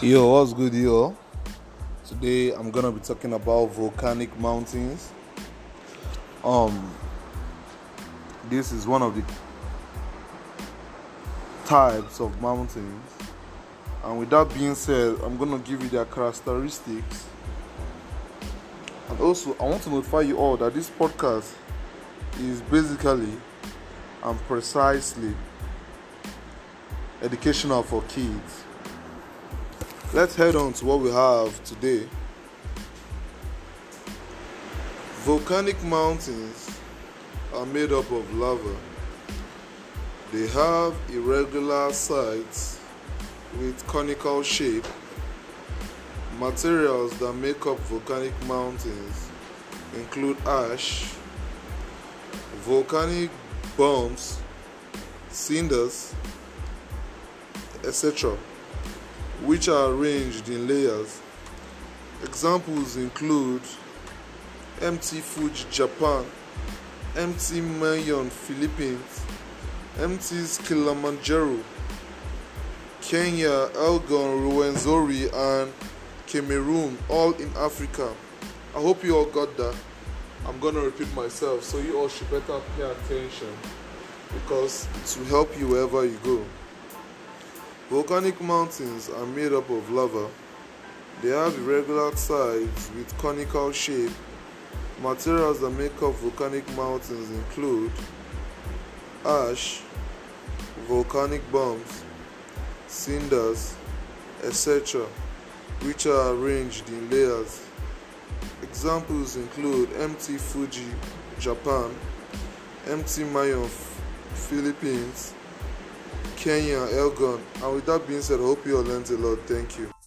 Yo, what's good, yo? Today I'm gonna be talking about volcanic mountains. Um, this is one of the types of mountains, and with that being said, I'm gonna give you their characteristics. And also, I want to notify you all that this podcast is basically and precisely educational for kids let's head on to what we have today. Volcanic mountains are made up of lava. They have irregular sides with conical shape. Materials that make up volcanic mountains include ash, volcanic bombs, cinders, etc which are arranged in layers. Examples include MT Fuji Japan, MT Mayon Philippines, MT Kilimanjaro, Kenya, Elgon, Rwenzori, and Cameroon, all in Africa. I hope you all got that. I'm gonna repeat myself, so you all should better pay attention because it will help you wherever you go. Volcanic mountains are made up of lava. They have irregular sides with conical shape. Materials that make up volcanic mountains include ash, volcanic bombs, cinders, etc., which are arranged in layers. Examples include MT Fuji, Japan, MT Mayon, Philippines, Kenya, Elgon. And with that being said, I hope you all learned a lot. Thank you.